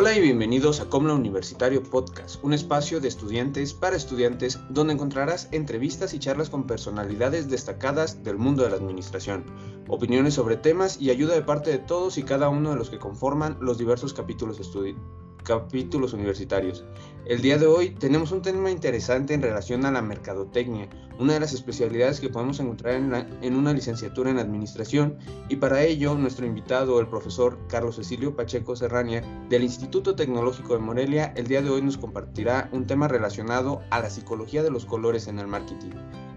Hola y bienvenidos a Comla Universitario Podcast, un espacio de estudiantes para estudiantes donde encontrarás entrevistas y charlas con personalidades destacadas del mundo de la administración, opiniones sobre temas y ayuda de parte de todos y cada uno de los que conforman los diversos capítulos estudiantes capítulos universitarios. El día de hoy tenemos un tema interesante en relación a la mercadotecnia, una de las especialidades que podemos encontrar en, una licenciatura en administración y para ello nuestro invitado, el profesor Carlos Cecilio Pacheco Serrania del Instituto Tecnológico de Morelia, el día de hoy nos compartirá un tema relacionado a la psicología de los colores en el marketing.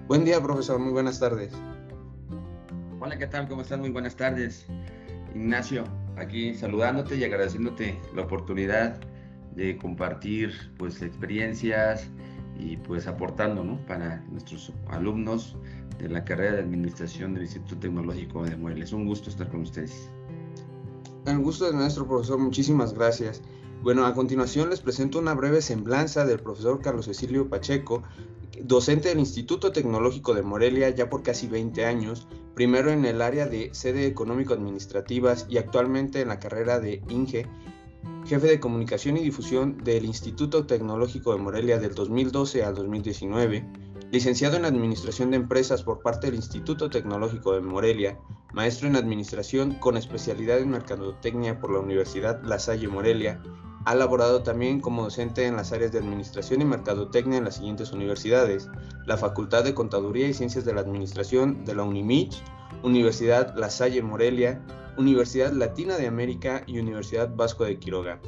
Buen día, profesor, muy buenas tardes. Hola, ¿qué tal? ¿Cómo están? Muy buenas tardes. Ignacio, aquí saludándote y agradeciéndote la oportunidad de compartir pues experiencias y pues aportando ¿no? para nuestros alumnos de la carrera de administración del Instituto Tecnológico de Morelia. Es un gusto estar con ustedes. El gusto de nuestro profesor, muchísimas gracias. Bueno, a continuación les presento una breve semblanza del profesor Carlos Cecilio Pacheco, docente del Instituto Tecnológico de Morelia ya por casi 20 años, primero en el área de sede económico-administrativas y actualmente en la carrera de INGE, jefe de comunicación y difusión del Instituto Tecnológico de Morelia del 2012 al 2019, licenciado en Administración de Empresas por parte del Instituto Tecnológico de Morelia, maestro en Administración con especialidad en Mercadotecnia por la Universidad La Salle Morelia ha laborado también como docente en las áreas de Administración y Mercadotecnia en las siguientes universidades, la Facultad de Contaduría y Ciencias de la Administración de la UNIMICH, Universidad La Salle Morelia, Universidad Latina de América y Universidad Vasco de Quiroga.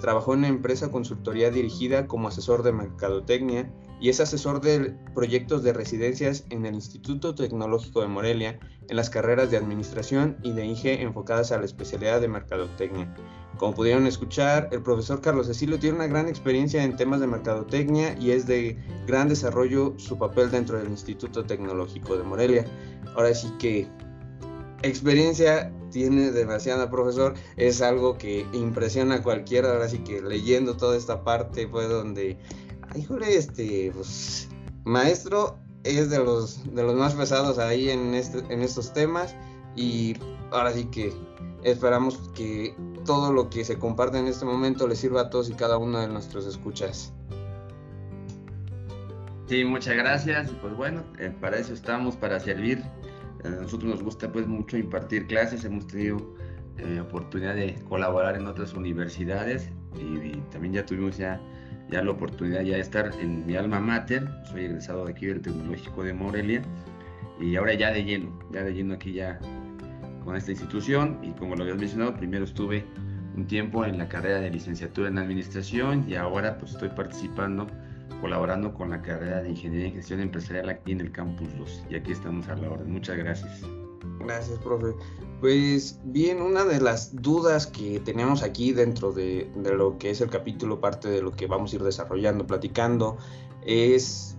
Trabajó en una empresa consultoría dirigida como asesor de mercadotecnia y es asesor de proyectos de residencias en el Instituto Tecnológico de Morelia en las carreras de Administración y de IG enfocadas a la especialidad de mercadotecnia. Como pudieron escuchar, el profesor Carlos Cecilio tiene una gran experiencia en temas de mercadotecnia y es de gran desarrollo su papel dentro del Instituto Tecnológico de Morelia. Ahora sí que experiencia tiene demasiada, profesor. Es algo que impresiona a cualquiera. Ahora sí que leyendo toda esta parte fue donde, híjole, este, pues, maestro es de los, de los más pesados ahí en, este, en estos temas. Y ahora sí que esperamos que todo lo que se comparte en este momento le sirva a todos y cada uno de nuestros escuchas. Sí, muchas gracias. Pues bueno, eh, para eso estamos, para servir. A nosotros nos gusta pues mucho impartir clases, hemos tenido eh, oportunidad de colaborar en otras universidades y, también ya tuvimos ya, ya la oportunidad ya de estar en mi alma mater, soy egresado de aquí del Tecnológico de Morelia y ahora ya de lleno, ya de lleno aquí ya con esta institución y como lo habías mencionado, primero estuve un tiempo en la carrera de licenciatura en administración y ahora pues estoy participando, colaborando con la carrera de ingeniería y gestión empresarial aquí en el campus 2 y aquí estamos a la orden. Muchas gracias. Gracias, profe. Pues bien, una de las dudas que tenemos aquí dentro de, de, lo que es el capítulo, parte de lo que vamos a ir desarrollando, platicando, es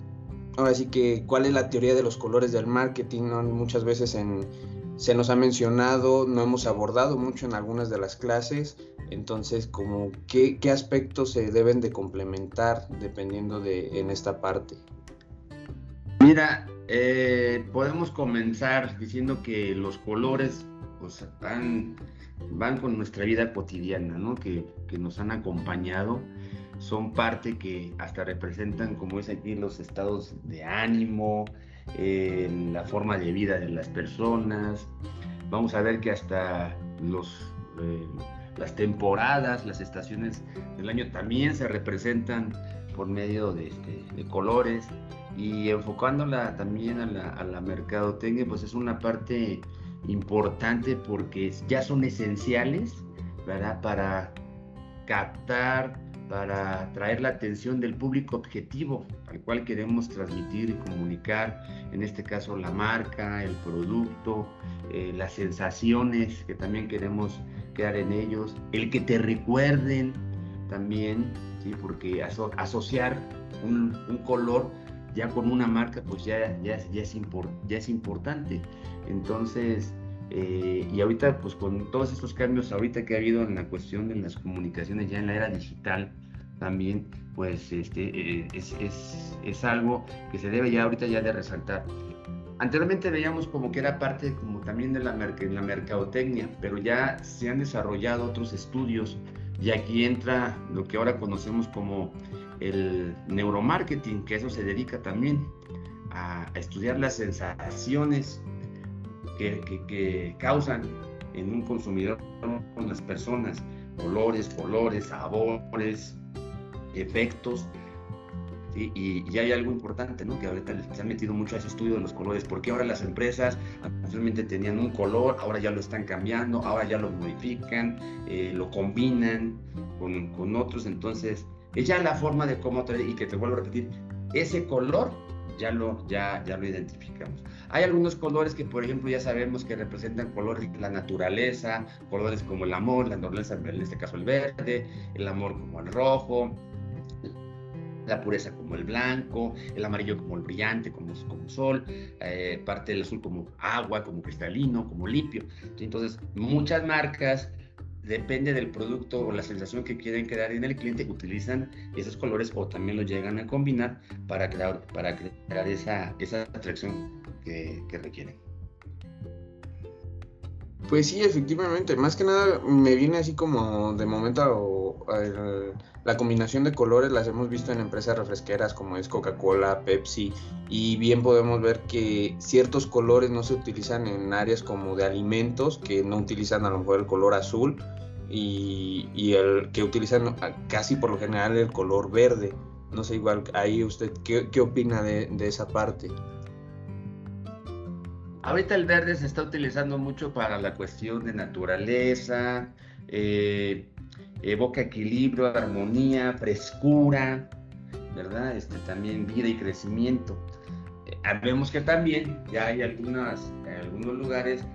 ahora sí que cuál es la teoría de los colores del marketing. Muchas veces en, se nos ha mencionado, no hemos abordado mucho en algunas de las clases, entonces como qué, aspectos se deben de complementar dependiendo de en esta parte. Mira, eh, podemos comenzar diciendo que los colores pues, van, van con nuestra vida cotidiana, ¿no? que, que nos han acompañado son parte que hasta representan, como es aquí, los estados de ánimo, la forma de vida de las personas. Vamos a ver que hasta los, eh, las temporadas, las estaciones del año también se representan por medio de, este, de colores y enfocándola también a la, a la mercadotecnia, pues es una parte importante porque ya son esenciales ¿verdad? para captar para atraer la atención del público objetivo al cual queremos transmitir y comunicar, en este caso la marca, el producto, eh, las sensaciones que también queremos crear en ellos, el que te recuerden también, ¿sí? porque asociar un, color ya con una marca pues ya, ya, ya, es, ya es importante. Entonces, eh, y ahorita, pues con todos estos cambios ahorita que ha habido en la cuestión de las comunicaciones ya en la era digital, también pues este, eh, es, es, es, algo que se debe ya ahorita ya de resaltar. Anteriormente veíamos como que era parte como también de la, la mercadotecnia, pero ya se han desarrollado otros estudios Y aquí entra lo que ahora conocemos como el neuromarketing, que eso se dedica también a, estudiar las sensaciones que, que, causan en un consumidor con las personas, olores, colores, sabores, efectos. Y, y, hay algo importante, ¿no? Que ahorita se ha metido mucho a ese estudio de los colores, porque ahora las empresas anteriormente tenían un color, ahora ya lo están cambiando, ahora ya lo modifican, eh, lo combinan con, con, otros, entonces es ya la forma de cómo, y que te vuelvo a repetir, ese color ya lo, ya, ya lo identificamos. Hay algunos colores que, por ejemplo, ya sabemos que representan colores de la naturaleza, colores como el amor, la naturaleza, en este caso el verde, el amor como el rojo, la pureza como el blanco, el amarillo como el brillante, como, como sol, eh, parte del azul como agua, como cristalino, como limpio. Entonces, muchas marcas depende del producto o la sensación que quieren crear en el cliente, utilizan esos colores o también los llegan a combinar para crear, para crear esa, esa atracción que, requieren. Pues sí, efectivamente, más que nada me viene así como de momento la combinación de colores las hemos visto en empresas refresqueras como es Coca-Cola, Pepsi y bien podemos ver que ciertos colores no se utilizan en áreas como de alimentos que no utilizan a lo mejor el color azul y, el que utilizan casi por lo general el color verde. No sé, igual ahí usted, ¿qué, qué opina de, de, esa parte? Ahorita el verde se está utilizando mucho para la cuestión de naturaleza, eh, evoca equilibrio, armonía, frescura, ¿verdad? Este, también vida y crecimiento. Eh, vemos que también ya hay algunas, en algunos lugares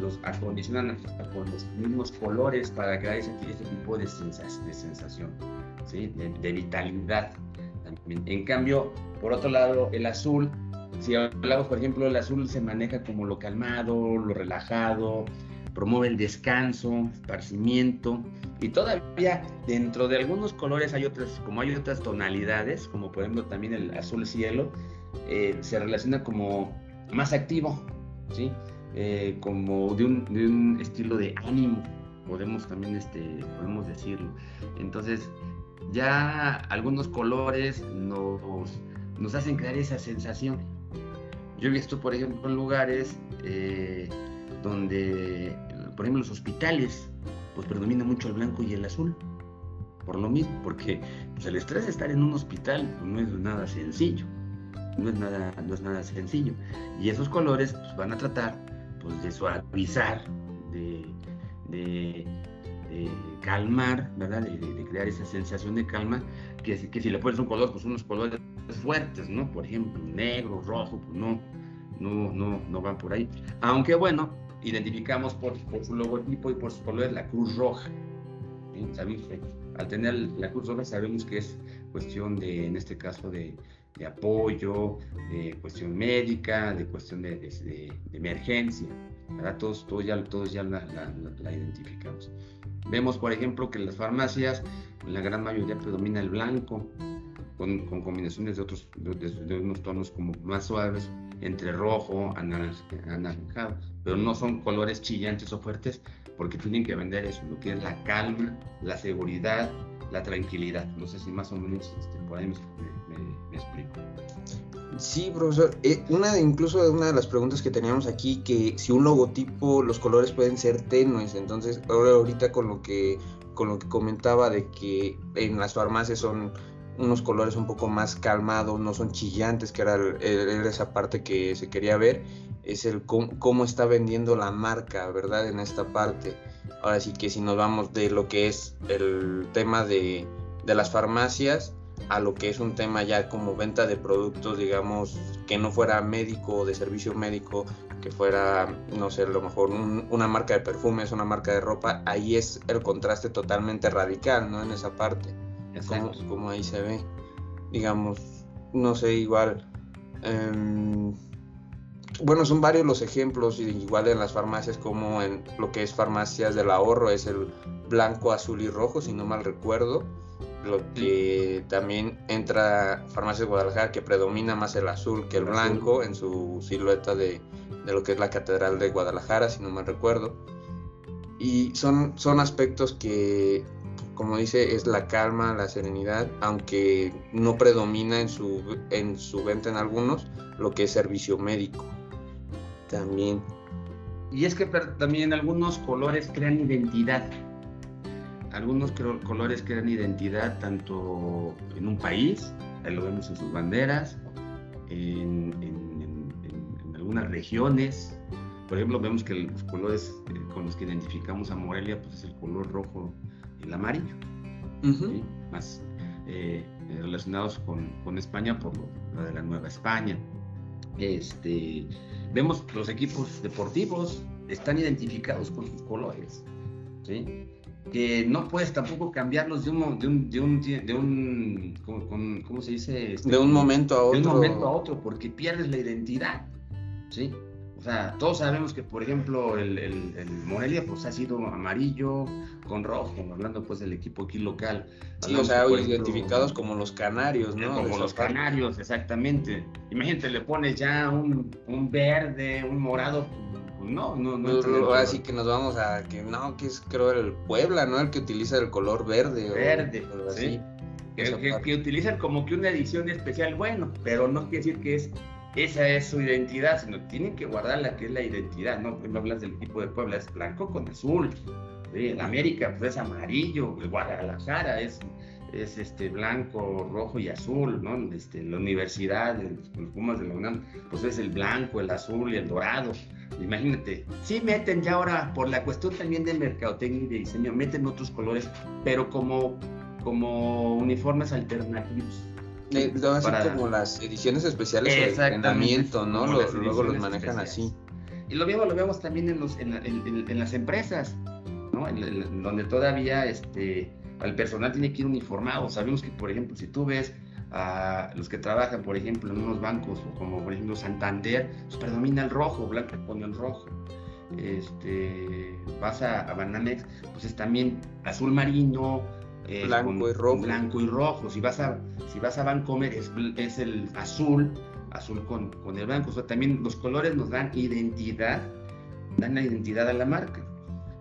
los acondicionan con los mismos colores para crear ese, ese tipo de, de sensación, ¿sí? de, vitalidad. En cambio, por otro lado, el azul, si hablamos, por ejemplo, el azul se maneja como lo calmado, lo relajado, promueve el descanso, esparcimiento, y todavía dentro de algunos colores hay otras, como hay otras tonalidades, como por ejemplo también el azul cielo, eh, se relaciona como más activo, ¿sí? Eh, como de un, de un, estilo de ánimo, podemos también este, podemos decirlo. Entonces, ya algunos colores nos, nos hacen crear esa sensación. Yo he visto, por ejemplo, en lugares eh, donde, por ejemplo, los hospitales, pues predomina mucho el blanco y el azul. Por lo mismo, porque pues, el estrés de estar en un hospital pues, no es nada sencillo. No es nada, no es nada sencillo. Y esos colores pues, van a tratar pues, de suavizar, de, de, calmar, ¿verdad? De, crear esa sensación de calma, que, que si le pones un color, pues unos colores fuertes, ¿no? Por ejemplo, negro, rojo, pues no, no, no, no van por ahí. Aunque bueno, identificamos por, por su logotipo y por su color la Cruz Roja. Al tener la Cruz Roja sabemos que es cuestión de, en este caso, de, de apoyo, de cuestión médica, de cuestión de, de, emergencia. Todos, todos ya, todos ya la, la, identificamos. Vemos, por ejemplo, que en las farmacias, en la gran mayoría predomina el blanco, con, combinaciones de otros, de, unos tonos como más suaves, entre rojo, anaranjado, pero no son colores chillantes o fuertes, porque tienen que vender eso, lo que es la calma, la seguridad, la tranquilidad. No sé si más o menos este, por ahí me, explico. Sí, profesor. Eh, una incluso una de las preguntas que teníamos aquí, que si un logotipo, los colores pueden ser tenues. Entonces, ahora ahorita con lo que con lo que comentaba de que en las farmacias son unos colores un poco más calmados, no son chillantes, que era, esa parte que se quería ver, es el cómo, cómo, está vendiendo la marca, ¿verdad? En esta parte. Ahora sí que si nos vamos de lo que es el tema de, de las farmacias a lo que es un tema ya como venta de productos, digamos, que no fuera médico o de servicio médico, que fuera, no sé, a lo mejor una marca de perfumes, una marca de ropa, ahí es el contraste totalmente radical, ¿no? En esa parte, como, como, ahí se ve, digamos, no sé, igual. Em, bueno, son varios los ejemplos, igual en las farmacias como en lo que es farmacias del ahorro, es el blanco, azul y rojo, si no mal recuerdo. Lo que también entra farmacias Guadalajara, que predomina más el azul que el, blanco en su silueta de, de, lo que es la Catedral de Guadalajara, si no mal recuerdo. Y son, son aspectos que como dice, es la calma, la serenidad, aunque no predomina en su, en su venta en algunos lo que es servicio médico. También. Y es que también algunos colores crean identidad. Algunos colores crean identidad tanto en un país, ahí lo vemos en sus banderas, en, algunas regiones. Por ejemplo, vemos que los colores eh, con los que identificamos a Morelia pues es el color rojo el amarillo, más eh, relacionados con, España por lo, de la Nueva España. Este, vemos los equipos deportivos están identificados con sus colores, que no puedes tampoco cambiarlos de un, de un, de un, de un ¿cómo, se dice? Este, de un momento a otro. De un momento a otro, porque pierdes la identidad, ¿sí? O sea, todos sabemos que, por ejemplo, el, el, Morelia pues ha sido amarillo con rojo, hablando pues del equipo aquí local. Sí, o sea, identificados como los canarios, ¿no? Como los canarios, exactamente. Imagínate, le pones ya un, un verde, un morado, pues, no, no, no. así que nos vamos a que no, que es creo el Puebla, ¿no? El que utiliza el color verde. Verde, sí. Que, que, utilizan como que una edición especial, bueno, pero no quiere decir que es esa es su identidad, sino tienen que guardar la que es la identidad, ¿no? Por hablas del equipo de Puebla, es blanco con azul, el América pues es amarillo, el Guadalajara es, es este blanco, rojo y azul, ¿no? Este, la universidad, los Pumas de la UNAM, pues es el blanco, el azul y el dorado. Imagínate, sí meten ya ahora, por la cuestión también de mercadotecnia y de diseño, meten otros colores, pero como, como uniformes alternativos. Eh, así como las ediciones especiales de entrenamiento, ¿no? luego los manejan así. Y lo mismo lo vemos también en, los, en, en, las empresas, ¿no? donde todavía este, el personal tiene que ir uniformado. Sabemos que, por ejemplo, si tú ves a los que trabajan, por ejemplo, en unos bancos, como por ejemplo Santander, pues predomina el rojo, blanco pone el rojo. Este, vas a, a Banamex, pues es también azul marino, blanco y rojo. Blanco y rojo. Si vas a, si vas a Vancomer es, es el azul, azul con, con el blanco. O sea, también los colores nos dan identidad, dan la identidad a la marca.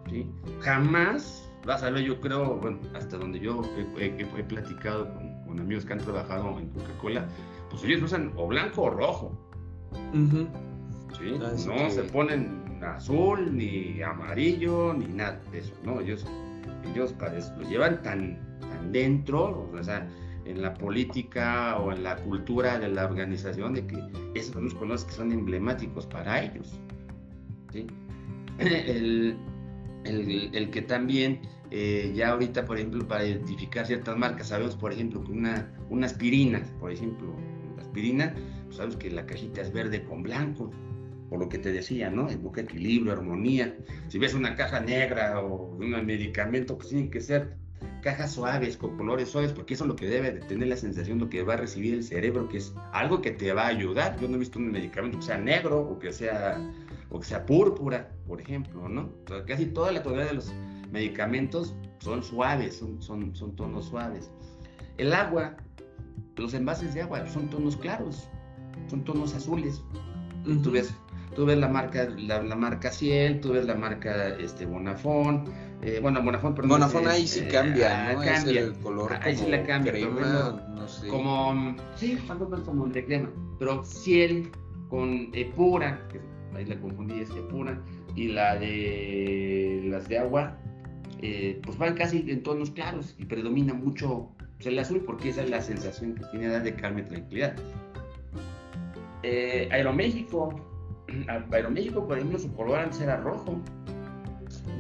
¿sí? Jamás vas a ver, yo creo, bueno, hasta donde yo he, platicado con, con, amigos que han trabajado en Coca-Cola, pues ellos usan o blanco o rojo. ¿sí? no se ponen azul, ni amarillo, ni nada de eso, ¿no? Ellos ellos lo llevan tan, tan dentro, o sea, en la política o en la cultura de la organización, de que esos son los colores que son emblemáticos para ellos. El, el, que también, eh, ya ahorita, por ejemplo, para identificar ciertas marcas, sabemos, por ejemplo, que una, una aspirina, por ejemplo, la aspirina, pues sabes que la cajita es verde con blanco, por lo que te decía, ¿no? Busca equilibrio, armonía. Si ves una caja negra o un medicamento, pues tienen que ser cajas suaves, con colores suaves, porque eso es lo que debe de tener la sensación, lo que va a recibir el cerebro, que es algo que te va a ayudar. Yo no he visto un medicamento que sea negro o que sea, o que sea púrpura, por ejemplo, ¿no? casi toda la tonalidad de los medicamentos son suaves, son, son tonos suaves. El agua, los envases de agua son tonos claros, son tonos azules. Tú ves tú ves la marca, la, marca Ciel, tú ves la marca este, Bonafón, eh, bueno, Bonafón, perdón. Bonafón ahí sí cambia, ¿no? Cambia. Es el color ahí sí la cambia, crema, no sé. Como, sí, como de crema, pero Ciel con Epura, que ahí la confundí, es Epura, y la de las de agua, eh, pues van casi en tonos claros y predomina mucho el azul porque esa es la sensación que tiene de calma y tranquilidad. Eh, Aeroméxico, Aeroméxico, por ejemplo, su color antes era rojo.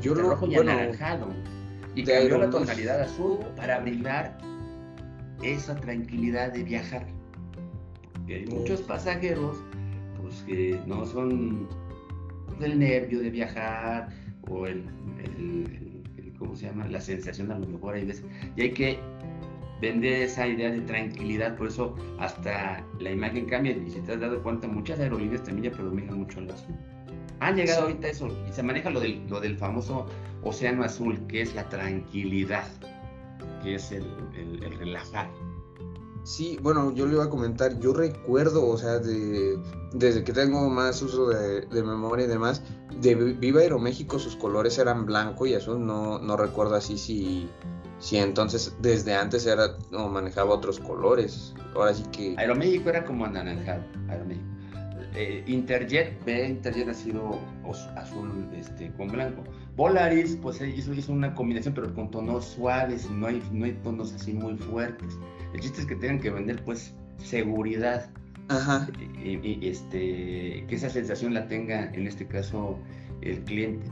Yo lo, rojo y anaranjado. Y cambió la tonalidad azul para brindar esa tranquilidad de viajar. hay muchos pasajeros pues, que no son del nervio de viajar o el, ¿cómo se llama? La sensación a lo mejor hay veces. Y hay que vende esa idea de tranquilidad, por eso hasta la imagen cambia y si te has dado cuenta, muchas aerolíneas también ya predominan mucho el azul. Han llegado ahorita eso y se maneja lo del, lo del famoso océano azul, que es la tranquilidad, que es el, el, relajar. Sí, bueno, yo le iba a comentar, yo recuerdo, o sea, de, desde que tengo más uso de, de, memoria y demás, de Viva Aeroméxico sus colores eran blanco y azul, no, no recuerdo así si si entonces desde antes era no manejaba otros colores. Ahora sí que. Aeroméxico era como anaranjado. Aeroméxico. Eh, Interjet, ve, Interjet ha sido azul este, con blanco. Polaris, pues hizo, hizo una combinación, pero con tonos suaves, no hay, no hay tonos así muy fuertes. El chiste es que tengan que vender, pues, seguridad. Ajá. Y, este, que esa sensación la tenga, en este caso, el cliente.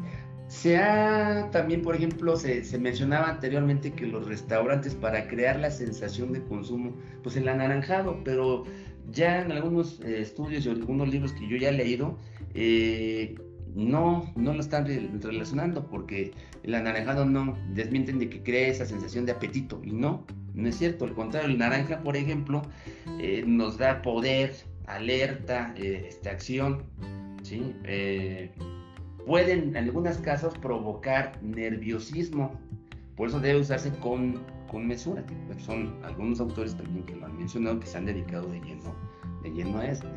Se ha también, por ejemplo, se, mencionaba anteriormente que los restaurantes para crear la sensación de consumo, pues el anaranjado, pero ya en algunos eh, estudios y algunos libros que yo ya he leído, eh, no, no lo están relacionando porque el anaranjado no desmienten de que crea esa sensación de apetito y no, no es cierto, al contrario, el naranja, por ejemplo, eh, nos da poder, alerta, esta acción, ¿sí? Pueden en algunos casos provocar nerviosismo. Por eso debe usarse con, con mesura. Son algunos autores también que lo han mencionado que se han dedicado de lleno, de lleno a esto.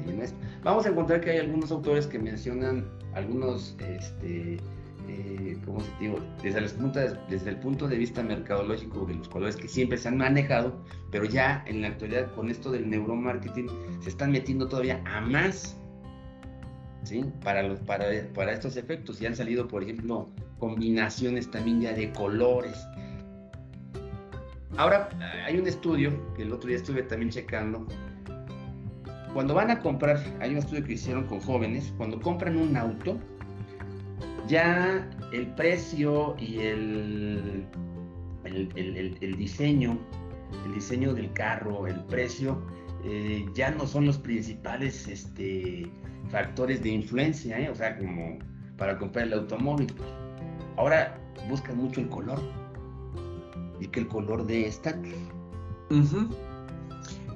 Vamos a encontrar que hay algunos autores que mencionan algunos, este, eh, ¿cómo se digo? Desde, desde el punto de vista mercadológico de los colores que siempre se han manejado, pero ya en la actualidad con esto del neuromarketing se están metiendo todavía a más Para, los, para estos efectos. Y han salido, por ejemplo, combinaciones también ya de colores. Ahora, hay un estudio que el otro día estuve también checando. Cuando van a comprar, hay un estudio que hicieron con jóvenes, cuando compran un auto, ya el precio y el, el, diseño, el diseño del carro, el precio, eh, ya no son los principales este, factores de influencia, ¿eh? o sea, como para comprar el automóvil. Ahora buscan mucho el color y que el color de estatus.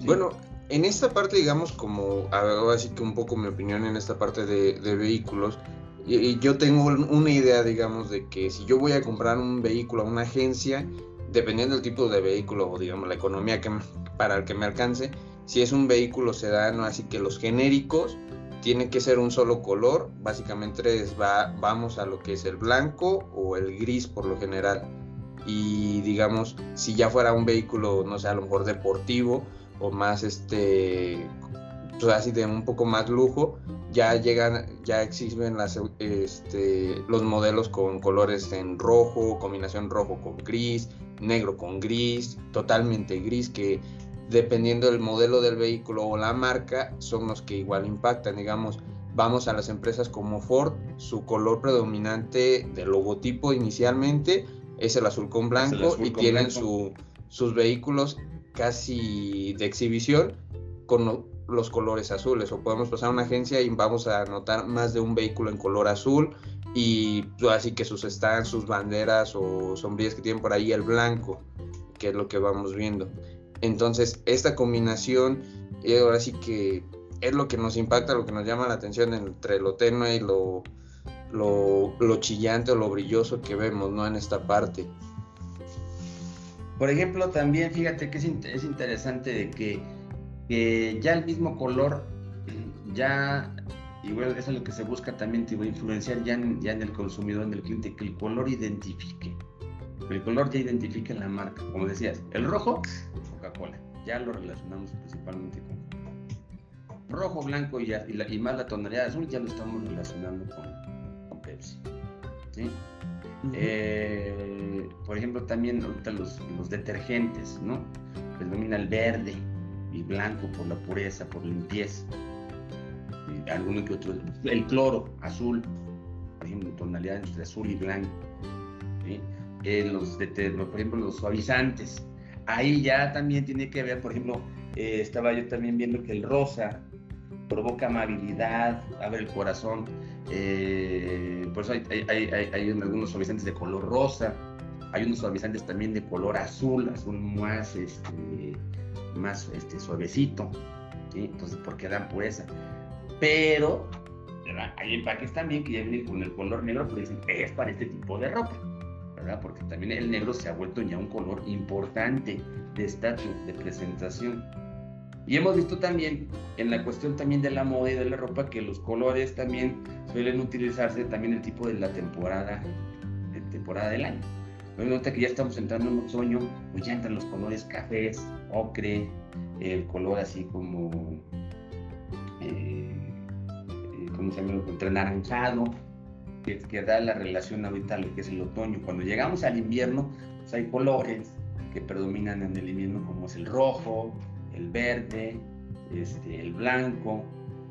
Bueno, en esta parte, digamos, como así que un poco mi opinión en esta parte de, vehículos, y, yo tengo una idea, digamos, de que si yo voy a comprar un vehículo a una agencia, dependiendo del tipo de vehículo o digamos la economía que para el que me alcance, si es un vehículo sedán, así que los genéricos, tiene que ser un solo color, básicamente va, vamos a lo que es el blanco o el gris por lo general. Y digamos, si ya fuera un vehículo, no sé, a lo mejor deportivo o más este, pues así de un poco más lujo, ya llegan, ya existen las, este, los modelos con colores en rojo, combinación rojo con gris, negro con gris, totalmente gris, que dependiendo del modelo del vehículo o la marca, son los que igual impactan. Digamos, vamos a las empresas como Ford, su color predominante del logotipo inicialmente es el azul con blanco y tienen sus vehículos casi de exhibición con los colores azules. O podemos pasar a una agencia y vamos a notar más de un vehículo en color azul y así que sus stands, sus banderas o sombrillas que tienen por ahí el blanco, que es lo que vamos viendo. Entonces, esta combinación, y ahora sí que es lo que nos impacta, lo que nos llama la atención entre lo tenue y lo, lo, chillante o lo brilloso que vemos, ¿no? En esta parte. Por ejemplo, también fíjate que es, interesante de que, ya el mismo color, ya, igual eso es lo que se busca también, te influenciar ya en, ya en el consumidor, en el cliente, que el color identifique. El color ya identifica la marca. Como decías, el rojo Coca-Cola. Ya lo relacionamos principalmente con rojo, blanco y, y, más la tonalidad azul, ya lo estamos relacionando con, Pepsi. Eh, por ejemplo, también ahorita los, detergentes, ¿no? Predomina el verde y blanco por la pureza, por limpieza. Y alguno que otro. El cloro, azul, por ejemplo, tonalidad entre azul y blanco. Eh, los, por ejemplo, los suavizantes, ahí ya también tiene que ver, por ejemplo, eh, estaba yo también viendo que el rosa provoca amabilidad, abre el corazón, eh, por eso hay, algunos suavizantes de color rosa, hay unos suavizantes también de color azul, azul más, este, más este, suavecito, entonces porque dan pureza. Pero hay empaques también que ya vienen con el color negro, porque dicen, es para este tipo de ropa. Porque también el negro se ha vuelto ya un color importante de estatus, de presentación. Y hemos visto también en la cuestión también de la moda y de la ropa que los colores también suelen utilizarse también el tipo de la temporada, de temporada del año. Nota que ya estamos entrando en otoño, pues ya entran los colores cafés, ocre, el color así como, eh, eh ¿cómo se llama? Entre naranjado, que, que, da la relación ahorita a lo que es el otoño. Cuando llegamos al invierno, pues hay colores que predominan en el invierno, como es el rojo, el verde, este, el blanco,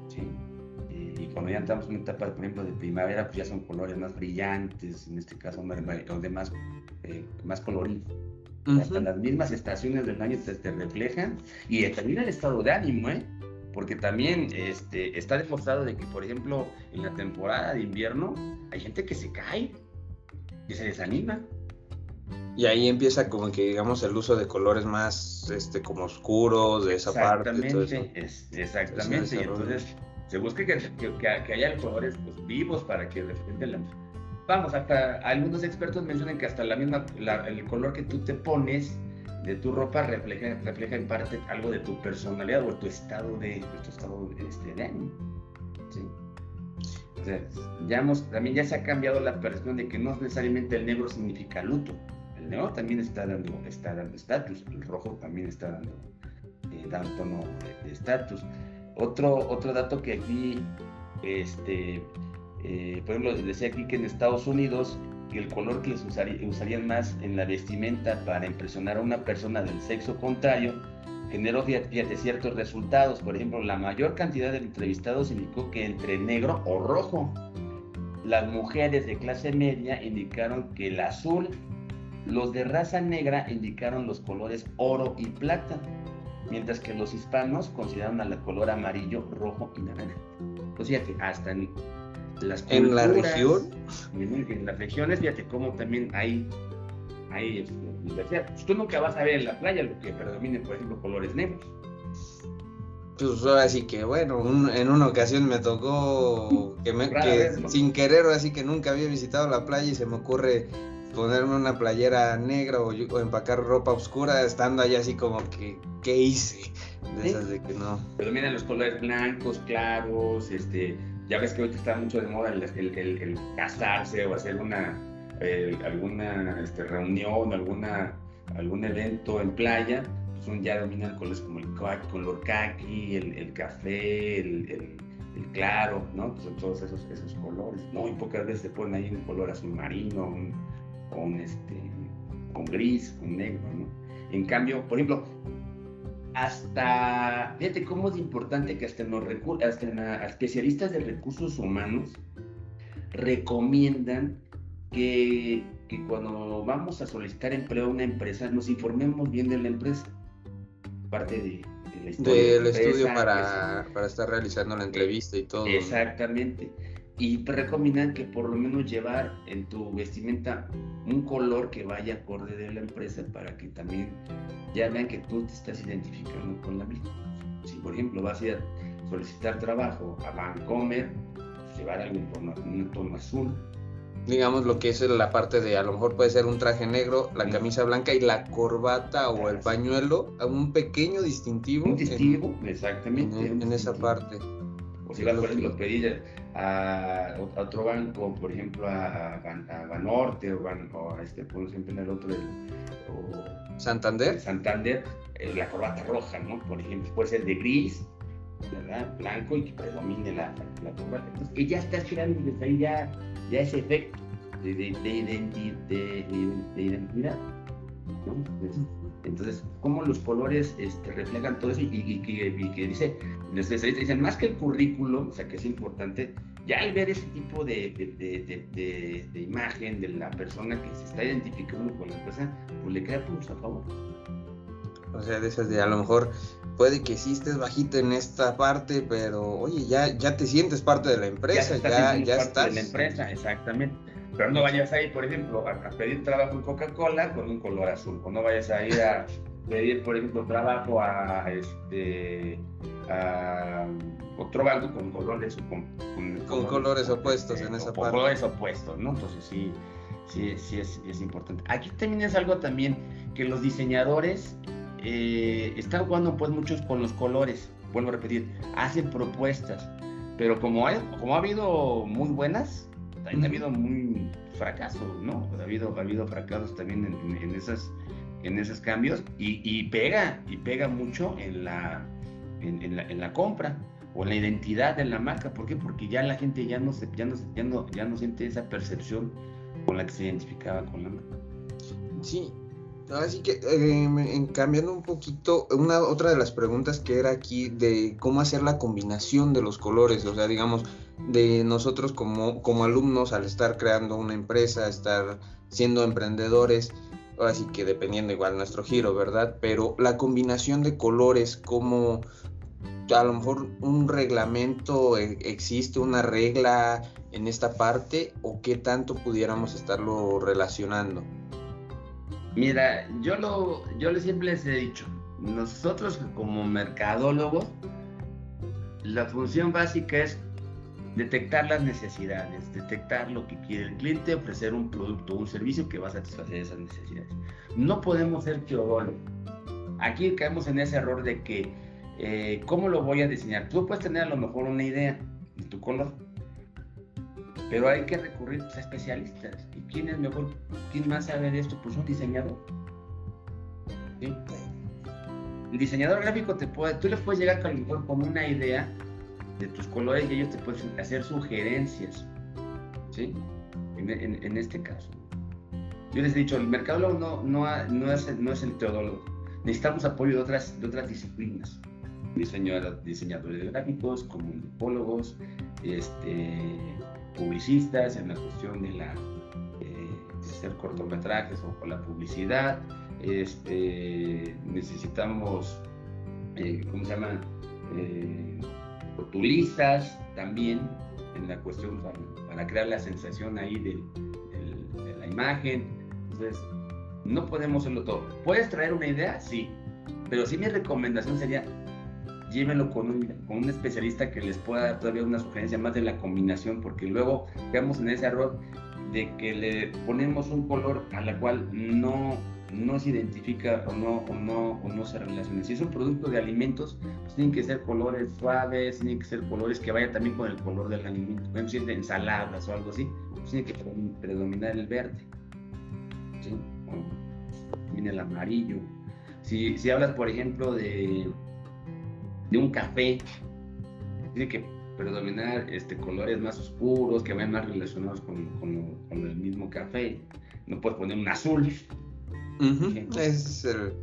¿sí? y cuando ya entramos en una etapa, por ejemplo, de primavera, pues ya son colores más brillantes, en este caso, o de más, eh, más coloridos. Hasta las mismas estaciones del año te, reflejan y también el estado de ánimo, ¿eh? Porque también este, está demostrado de que, por ejemplo, en la temporada de invierno hay gente que se cae, y se desanima. Y ahí empieza como que digamos el uso de colores más este como oscuros de esa parte. Exactamente, exactamente. y entonces se busca que, que, haya colores pues, vivos para que de la... Vamos, hasta algunos expertos mencionan que hasta la misma, el color que tú te pones de tu ropa refleja, refleja en parte algo de tu personalidad o tu estado de, tu estado este, de ánimo. ¿sí? O sea, ya hemos, también ya se ha cambiado la percepción de que no necesariamente el negro significa luto. El negro también está dando está dando estatus, el rojo también está dando, eh, tono de estatus. Otro, otro dato que aquí, este, eh, por ejemplo, decía aquí que en Estados Unidos que el color que les usarían más en la vestimenta para impresionar a una persona del sexo contrario generó fíjate, ciertos resultados. Por ejemplo, la mayor cantidad de entrevistados indicó que entre negro o rojo. Las mujeres de clase media indicaron que el azul, los de raza negra indicaron los colores oro y plata mientras que los hispanos consideraron al color amarillo, rojo y naranja. Pues fíjate, hasta las culturas, en la región, en, las regiones, fíjate cómo también hay, hay este, diversidad. Pues tú nunca vas a ver en la playa lo que predomine, por ejemplo, colores negros. Pues ahora sí que bueno, en una ocasión me tocó que, me, que sin querer, así que nunca había visitado la playa y se me ocurre ponerme una playera negra o, empacar ropa oscura estando allá así como que, ¿qué hice? De esas de que no. Pero miren los colores blancos, claros, este, ya ves que hoy está mucho de moda el, el, casarse o hacer una, alguna este, reunión, alguna, algún evento en playa, pues ya dominan colores como el color kaki, el, café, el, claro, ¿no? Son todos esos, esos colores, ¿no? Y pocas veces se ponen ahí un color azul marino, un, con, este, con gris, con negro, ¿no? En cambio, por ejemplo, hasta, fíjate cómo es importante que hasta, los hasta especialistas de recursos humanos recomiendan que, que, cuando vamos a solicitar empleo a una empresa nos informemos bien de la empresa. Parte de, de la historia. Del estudio para, para, estar realizando la entrevista y todo. Exactamente y recomiendan que por lo menos llevar en tu vestimenta un color que vaya acorde de la empresa para que también ya vean que tú te estás identificando con la misma. Si por ejemplo vas a ir a solicitar trabajo a Vancomer, llevar algo en un tono azul. Digamos lo que es la parte de a lo mejor puede ser un traje negro, la camisa blanca y la corbata o el pañuelo, un pequeño distintivo. Un distintivo, exactamente. En, esa parte. O si vas, por ejemplo, pedir a, otro banco, por ejemplo, a, a, Banorte o, o a este, por ejemplo, en el otro, o, Santander. Santander, eh, la corbata roja, ¿no? Por ejemplo, puede ser de gris, ¿verdad? Blanco y que predomine la, la corbata. Entonces, que ya está creando desde ahí ya, ya ese efecto de, de, de, de identidad. ¿no? Entonces, cómo los colores este, reflejan todo eso y, que dice, dicen, más que el currículum, o sea, que es importante, ya al ver ese tipo de, de, imagen de la persona que se está identificando con la empresa, pues le queda puntos a favor. O sea, de esas de a lo mejor puede que sí estés bajito en esta parte, pero oye, ya, ya te sientes parte de la empresa, ya, ya, estás. De la empresa, exactamente. Pero no vayas a ir, por ejemplo, a, pedir trabajo en Coca-Cola con un color azul. O no vayas a ir a pedir, por ejemplo, trabajo a, este, a otro banco con colores, con, con, colores opuestos en esa parte. colores opuestos, ¿no? Entonces sí, sí, sí es, es, importante. Aquí también es algo también que los diseñadores eh, están jugando pues muchos con los colores. Vuelvo a repetir, hacen propuestas. Pero como, hay, como ha habido muy buenas, también ha habido muy fracasos, ¿no? Ha habido, ha habido fracasos también en, esas, en esos cambios y, pega, y pega mucho en la, en, la, compra o en la identidad de la marca. ¿Por qué? Porque ya la gente ya no, se, ya no, ya no, ya no siente esa percepción con la que se identificaba con la marca. Sí, Así que eh, cambiando un poquito, una otra de las preguntas que era aquí de cómo hacer la combinación de los colores, o sea, digamos, de nosotros como, como alumnos al estar creando una empresa, estar siendo emprendedores, así que dependiendo igual nuestro giro, ¿verdad? Pero la combinación de colores, como a lo mejor un reglamento, eh, existe una regla en esta parte o qué tanto pudiéramos estarlo relacionando. Mira, yo lo, yo siempre les he dicho, nosotros como mercadólogos, la función básica es detectar las necesidades, detectar lo que quiere el cliente, ofrecer un producto o un servicio que va a satisfacer esas necesidades. No podemos ser teodólogos. Aquí caemos en ese error de que, eh, ¿cómo lo voy a diseñar? Tú puedes tener a lo mejor una idea de tu color, pero hay que recurrir pues, a especialistas. ¿Y quién es mejor? ¿Quién más sabe de esto? Pues un diseñador. El diseñador gráfico te puede, tú le puedes llegar a mejor con una idea de tus colores y ellos te pueden hacer sugerencias. ¿Sí? En, este caso. Yo les he dicho, el mercadólogo no, no, no, es, no es el teodólogo. Necesitamos apoyo de otras, de otras disciplinas. Diseñadores, gráficos, comunicólogos, este, publicistas en la cuestión de la eh, hacer cortometrajes o con la publicidad. Este, necesitamos, eh, ¿cómo se llama? Eh, también en la cuestión para, crear la sensación ahí de, de, la imagen. Entonces, no podemos hacerlo todo. ¿Puedes traer una idea? Sí. Pero sí mi recomendación sería llévenlo con un, con un especialista que les pueda dar todavía una sugerencia más de la combinación, porque luego quedamos en ese error de que le ponemos un color a la cual no, no se identifica o no, o, no, o no se relaciona. Si es un producto de alimentos, pues tienen que ser colores suaves, tienen que ser colores que vayan también con el color del alimento. Por ejemplo, si es de ensaladas o algo así, pues tiene que predominar el verde. ¿sí? viene el amarillo. Si, si hablas, por ejemplo, de de un café. Tiene que predominar este, colores más oscuros, que vayan más relacionados con, con, el mismo café. No puedes poner un azul. Ese es el,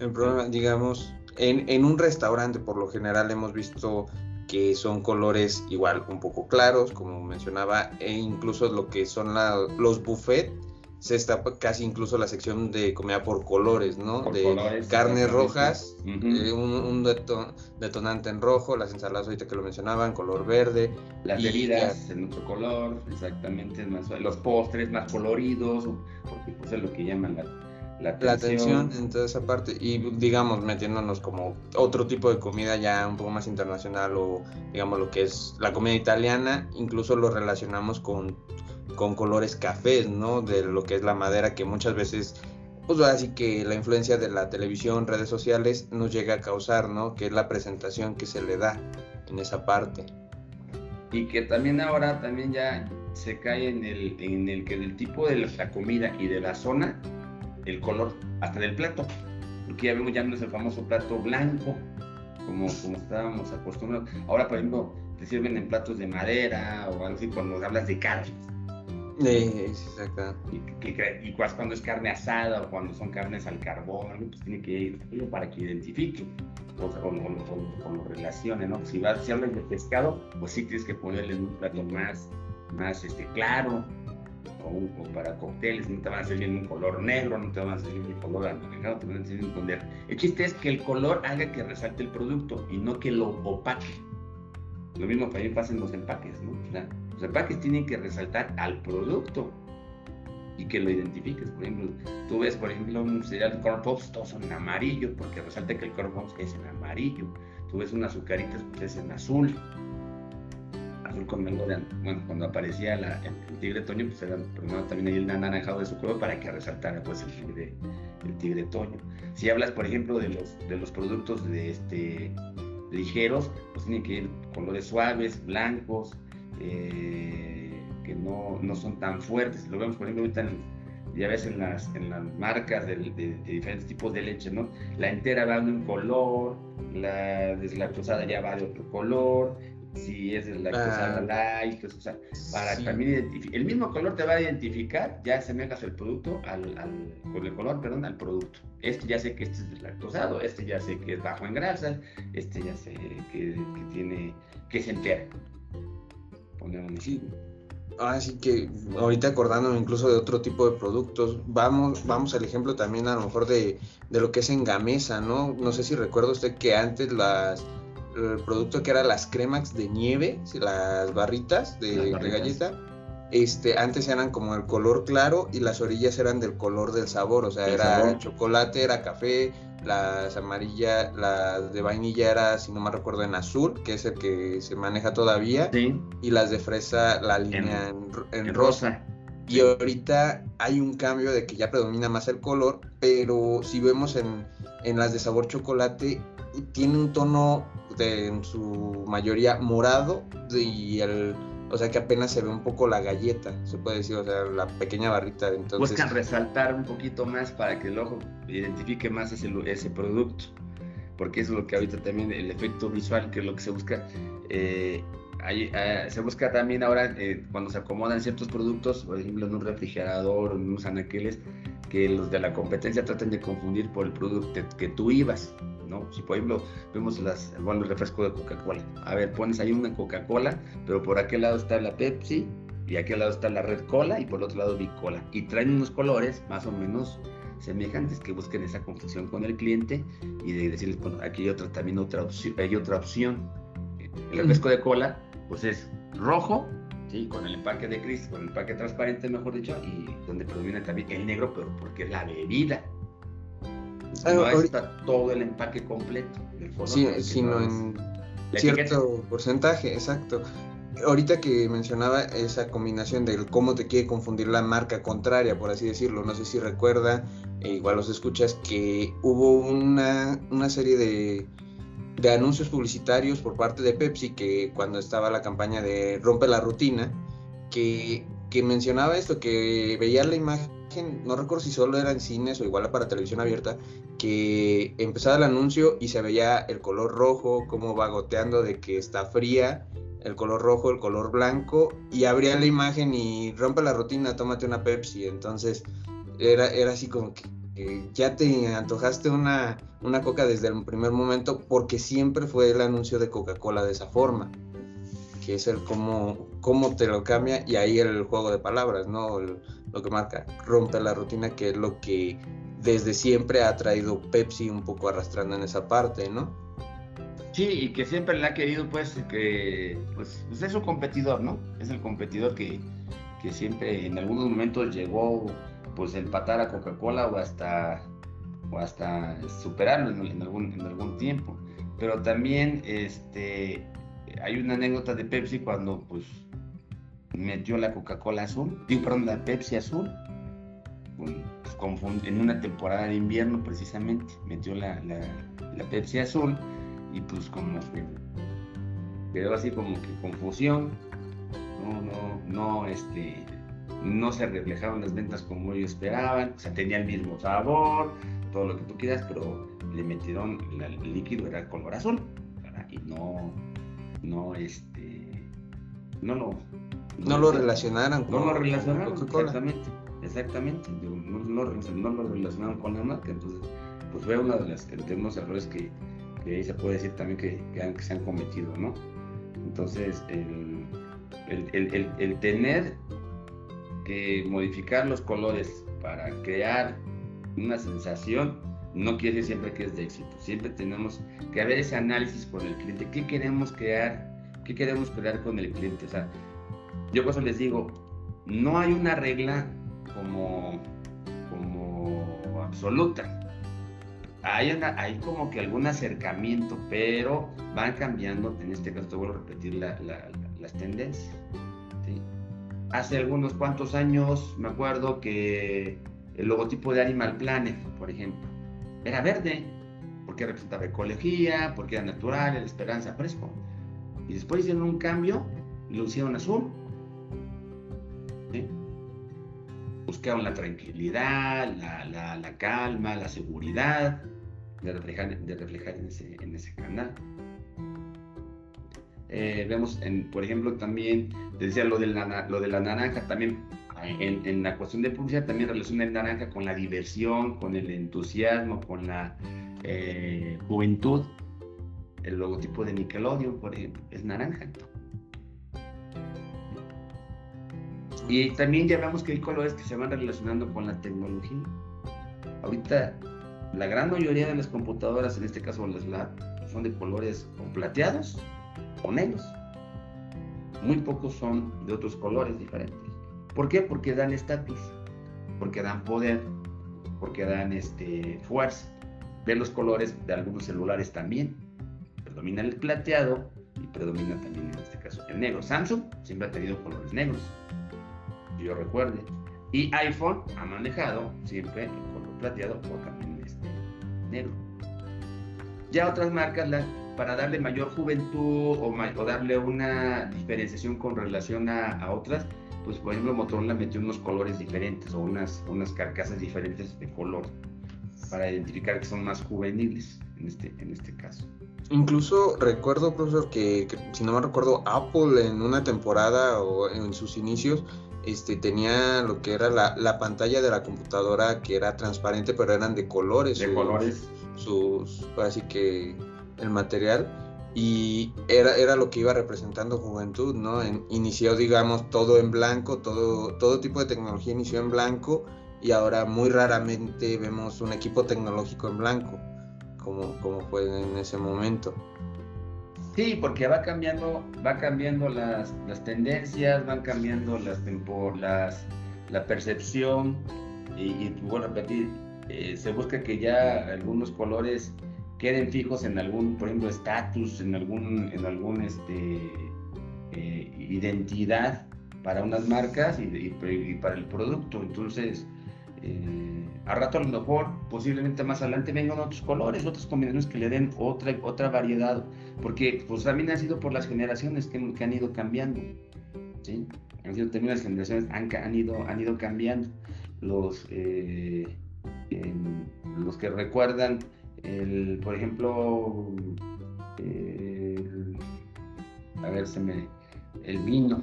el, problema, digamos. En, en un restaurante, por lo general, hemos visto que son colores igual un poco claros, como mencionaba, e incluso lo que son los buffets se está casi incluso la sección de comida por colores, ¿no? de carnes rojas, eh, un, detonante en rojo, las ensaladas ahorita que lo mencionaban, color verde. Las bebidas en otro color, exactamente, los postres más coloridos, porque pues es lo que llaman la, la atención. en toda esa parte y digamos metiéndonos como otro tipo de comida ya un poco más internacional o digamos lo que es la comida italiana incluso lo relacionamos con con colores cafés, ¿no? De lo que es la madera que muchas veces, pues así que la influencia de la televisión, redes sociales nos llega a causar, ¿no? Que es la presentación que se le da en esa parte. Y que también ahora también ya se cae en el, en el que del tipo de la comida y de la zona, el color hasta del plato. Porque ya vemos ya no es el famoso plato blanco, como, como estábamos acostumbrados. Ahora, por ejemplo, te sirven en platos de madera o algo así cuando hablas de carne exacto. Y, cuando es carne asada o cuando son carnes al carbón, pues tiene que ir para que identifique o, lo relacione, ¿no? Si, vas, si hablas de pescado, pues sí tienes que ponerle un plato más, más este, claro, o, para cócteles, no te van a salir un color negro, no te van a salir un color anaranjado, te van a salir un color. El chiste es que el color haga que resalte el producto y no que lo opaque. Lo mismo también pasa en los empaques, ¿no? Los empaques tienen que resaltar al producto y que lo identifiques. Por ejemplo, tú ves, por ejemplo, un cereal corn pops, todos son en amarillo, porque resalta que el corn pops es en amarillo. Tú ves unas azucaritas, pues es en azul. Azul con algo de, bueno, cuando aparecía la, el, tigre toño, pues era primero también ahí el anaranjado de su color para que resaltara pues el tigre, el tigre toño. Si hablas, por ejemplo, de los, de los productos de este ligeros, pues tienen que ir colores suaves, blancos, eh, que no, no son tan fuertes. Lo vemos, por ejemplo, ahorita ya ves en las, en las marcas de, diferentes tipos de leche, ¿no? La entera va de un color, la deslactosada ya va de otro color, si es deslactosada ah, light, o sea, para también identificar, el mismo color te va a identificar, ya semejas el producto al, al, con el color, perdón, al producto. Este ya sé que este es deslactosado, este ya sé que es bajo en grasa, este ya sé que, que tiene, que es entera. Poner un Así que ahorita acordándome incluso de otro tipo de productos, vamos, vamos al ejemplo también a lo mejor de, de lo que es en Gamesa, ¿no? No sé si recuerda usted que antes las el producto que era las cremax de nieve, las barritas de, galleta, este, antes eran como el color claro y las orillas eran del color del sabor, o sea, era chocolate, era café, las amarillas, las de vainilla era, si no me recuerdo, en azul, que es el que se maneja todavía, y las de fresa, la línea en, rosa. Y ahorita hay un cambio de que ya predomina más el color, pero si vemos en, en las de sabor chocolate, tiene un tono de, en su mayoría morado y el o sea que apenas se ve un poco la galleta, se puede decir, o sea, la pequeña barrita. Entonces... Buscan resaltar un poquito más para que el ojo identifique más ese, ese producto, porque es lo que ahorita también, el efecto visual, que es lo que se busca. Eh, eh, se busca también ahora, eh, cuando se acomodan ciertos productos, por ejemplo, en un refrigerador en unos anaqueles, que los de la competencia tratan de confundir por el producto que tú ibas. Si por ejemplo vemos las, bueno, el refresco de Coca-Cola, a ver, pones ahí una Coca-Cola, pero por aquel lado está la Pepsi y aquel lado está la Red Cola y por el otro lado Big Cola. Y traen unos colores más o menos semejantes que busquen esa confusión con el cliente y de decirles, bueno, aquí hay otra, también otra opción, hay otra opción. El refresco de cola, pues es rojo, ¿sí? con el empaque de gris, con el empaque transparente, mejor dicho, y donde predomina también el negro, pero porque es la bebida. Ah, no está todo el empaque completo. sí, sino en cierto porcentaje, exacto. Ahorita que mencionaba esa combinación de cómo te quiere confundir la marca contraria, por así decirlo, no sé si recuerda, e igual los escuchas, que hubo una, una serie de, de anuncios publicitarios por parte de Pepsi que cuando estaba la campaña de Rompe la Rutina, que, que mencionaba esto, que veía la imagen no recuerdo si solo era en cines o igual para televisión abierta, que empezaba el anuncio y se veía el color rojo, como va goteando de que está fría, el color rojo, el color blanco, y abría la imagen y rompe la rutina, tómate una Pepsi. Entonces era, era así como que, ya te antojaste una, una coca desde el primer momento, porque siempre fue el anuncio de Coca-Cola de esa forma que es el cómo, cómo te lo cambia y ahí el juego de palabras, ¿no? lo que marca, rompe la rutina, que es lo que desde siempre ha traído Pepsi un poco arrastrando en esa parte, ¿no? Sí, y que siempre le ha querido, pues, que pues, pues, es su competidor, ¿no? Es el competidor que, que siempre en algunos momentos llegó, pues, empatar a Coca-Cola o hasta, o hasta superarlo en, algún, en algún tiempo. Pero también, este, hay una anécdota de Pepsi cuando, pues, metió la Coca-Cola azul, digo, perdón, la Pepsi azul, pues, en una temporada de invierno precisamente, metió la, la, Pepsi azul y pues como que quedó así como que confusión, no, no, no, este, no se reflejaron las ventas como ellos esperaban, o sea, tenía el mismo sabor, todo lo que tú quieras, pero le metieron el líquido, era color azul, y no, no, este, no lo, no, lo relacionaran con, no lo relacionaron, exactamente, exactamente, no, no, lo relacionaron con la marca, entonces, pues fue uno de, las, de unos errores que, que ahí se puede decir también que, que, se han cometido, ¿no? Entonces, el, el, el, el, tener que modificar los colores para crear una sensación no quiere decir siempre que es de éxito. Siempre tenemos que haber ese análisis con el cliente. ¿Qué queremos crear? ¿Qué queremos crear con el cliente? O sea, yo por eso les digo, no hay una regla como, como absoluta. Hay, hay como que algún acercamiento, pero van cambiando, en este caso te vuelvo a repetir las tendencias. Hace algunos cuantos años me acuerdo que el logotipo de Animal Planet, por ejemplo, era verde, porque representaba ecología, porque era natural, era esperanza, fresco. Y después hicieron un cambio y lo hicieron azul buscaron la tranquilidad, la, calma, la seguridad de reflejar, en ese canal. Eh, vemos, en, por ejemplo, también, decía lo de la, lo de la naranja, también en, en, la cuestión de publicidad también relaciona el naranja con la diversión, con el entusiasmo, con la eh, juventud. El logotipo de Nickelodeon, por ejemplo, es naranja. Y también ya vemos que hay colores que se van relacionando con la tecnología. Ahorita la gran mayoría de las computadoras, en este caso las LAP, son de colores o plateados o negros. Muy pocos son de otros colores diferentes. ¿Por qué? Porque dan estatus, porque dan poder, porque dan este, fuerza. Ven los colores de algunos celulares también. Predomina el plateado y predomina también en este caso el negro. Samsung siempre ha tenido colores negros yo recuerde. Y iPhone ha manejado siempre el color plateado o también este negro. Ya otras marcas, para darle mayor juventud o, darle una diferenciación con relación a, otras, pues por ejemplo Motorola metió unos colores diferentes o unas, unas carcasas diferentes de color para identificar que son más juveniles en este, en este caso. Incluso recuerdo, profesor, que, que, si no me recuerdo, Apple en una temporada o en sus inicios este, tenía lo que era la, pantalla de la computadora que era transparente, pero eran de colores. De colores. Sus, así que el material. Y era, era lo que iba representando juventud, ¿no? inició, digamos, todo en blanco, todo, todo tipo de tecnología inició en blanco y ahora muy raramente vemos un equipo tecnológico en blanco, como, como fue en ese momento. Sí, porque va cambiando, va cambiando las, tendencias, van cambiando las, las la percepción y, bueno, repetir, eh, se busca que ya algunos colores queden fijos en algún, por ejemplo, estatus, en algún, en algún este, eh, identidad para unas marcas y, para el producto. Entonces, eh, a rato a lo mejor, posiblemente más adelante vengan otros colores, otras combinaciones que le den otra, otra variedad, porque pues también ha sido por las generaciones que, han ido cambiando, ¿sí? Han sido también las generaciones, han, han, ido, han ido cambiando. Los, eh, los que recuerdan, el, por ejemplo, a ver, se me, el vino,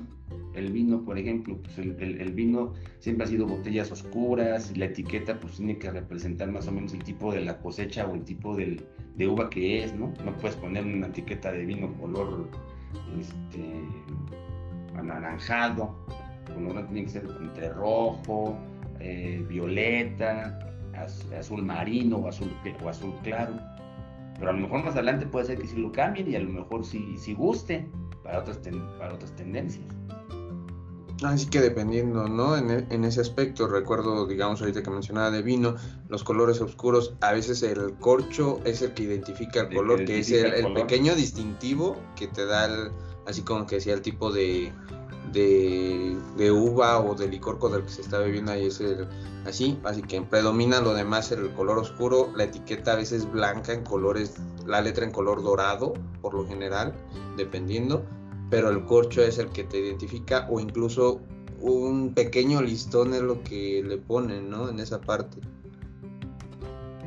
el vino, por ejemplo, pues el, vino siempre ha sido botellas oscuras y la etiqueta pues tiene que representar más o menos el tipo de la cosecha o el tipo de uva que es, ¿no? No puedes poner una etiqueta de vino color este, anaranjado, color tiene que ser entre rojo, eh, violeta, azul marino o azul, o azul claro. Pero a lo mejor más adelante puede ser que sí lo cambien y a lo mejor sí, sí guste para otras, para otras tendencias. Así que dependiendo, ¿no? E, en, ese aspecto, recuerdo, digamos, ahorita que mencionaba de vino, los colores oscuros, a veces el corcho es el que identifica el color, que es el, pequeño distintivo que te da, así como que decía, el tipo de, de, uva o de licor con el que se está bebiendo ahí es el, así, así que predomina lo demás el color oscuro, la etiqueta a veces blanca en colores, la letra en color dorado, por lo general, dependiendo pero el corcho es el que te identifica o incluso un pequeño listón es lo que le ponen, ¿no? En esa parte.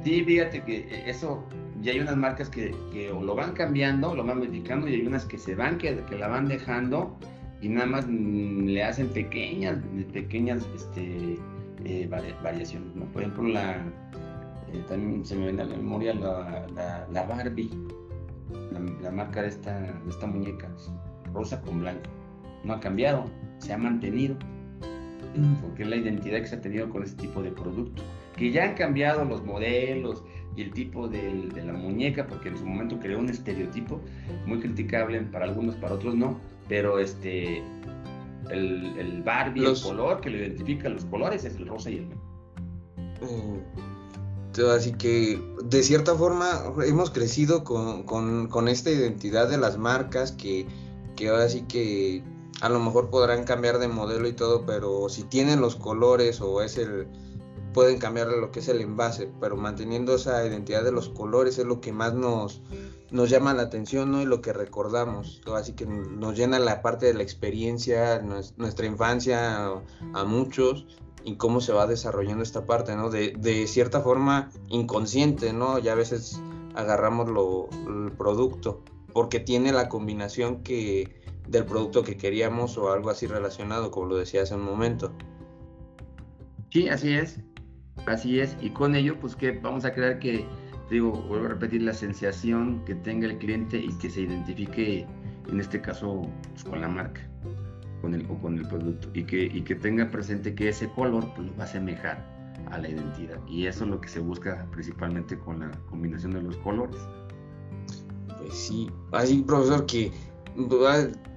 Sí, fíjate que eso, ya hay unas marcas que, lo van cambiando, lo van modificando y hay unas que se van, que, que la van dejando y nada más le hacen pequeñas, pequeñas este, eh, variaciones, ¿no? Por ejemplo, la, eh, también se me viene a la memoria la, la, Barbie, la, marca de esta, de esta muñeca rosa con blanco. No ha cambiado, se ha mantenido, porque es la identidad que se ha tenido con este tipo de producto. Que ya han cambiado los modelos y el tipo de, la muñeca, porque en su momento creó un estereotipo muy criticable para algunos, para otros no, pero este el, el Barbie, el color que lo identifica los colores es el rosa y el blanco. Mm, así que de cierta forma hemos crecido con, con, esta identidad de las marcas que que ahora sí que a lo mejor podrán cambiar de modelo y todo, pero si tienen los colores o es el pueden cambiar lo que es el envase, pero manteniendo esa identidad de los colores es lo que más nos, nos llama la atención ¿no? y lo que recordamos. Así que nos llena la parte de la experiencia, nuestra infancia a muchos y cómo se va desarrollando esta parte, ¿no? De, de cierta forma inconsciente, ¿no? Ya a veces agarramos lo, el producto porque tiene la combinación que del producto que queríamos o algo así relacionado, como lo decía hace un momento. Sí, así es, así es, y con ello, pues que vamos a crear que, digo, vuelvo a repetir, la sensación que tenga el cliente y que se identifique, en este caso, pues, con la marca con el, o con el producto, y que, y que tenga presente que ese color pues, va a asemejar a la identidad, y eso es lo que se busca principalmente con la combinación de los colores. Pues sí, así profesor que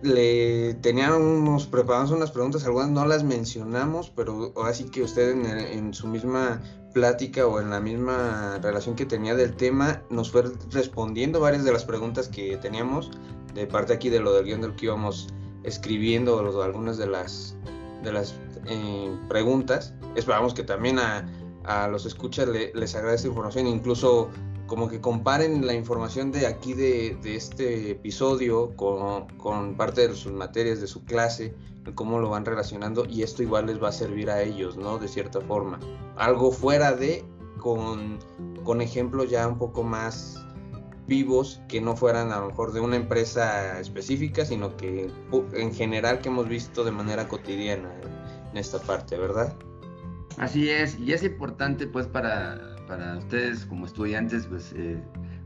le teníamos preparados unas preguntas, algunas no las mencionamos, pero así que usted en, su misma plática o en la misma relación que tenía del tema nos fue respondiendo varias de las preguntas que teníamos de parte aquí de lo del guion del que íbamos escribiendo algunas de las de las eh, preguntas. Esperamos que también a, a los escuchas les agrade esta información, incluso como que comparen la información de aquí de, este episodio con, parte de sus materias de su clase, cómo lo van relacionando y esto igual les va a servir a ellos, ¿no? De cierta forma. Algo fuera de, con, con ejemplos ya un poco más vivos que no fueran a lo mejor de una empresa específica, sino que en general que hemos visto de manera cotidiana en esta parte, ¿verdad? Así es, y es importante pues para para ustedes como estudiantes, pues eh,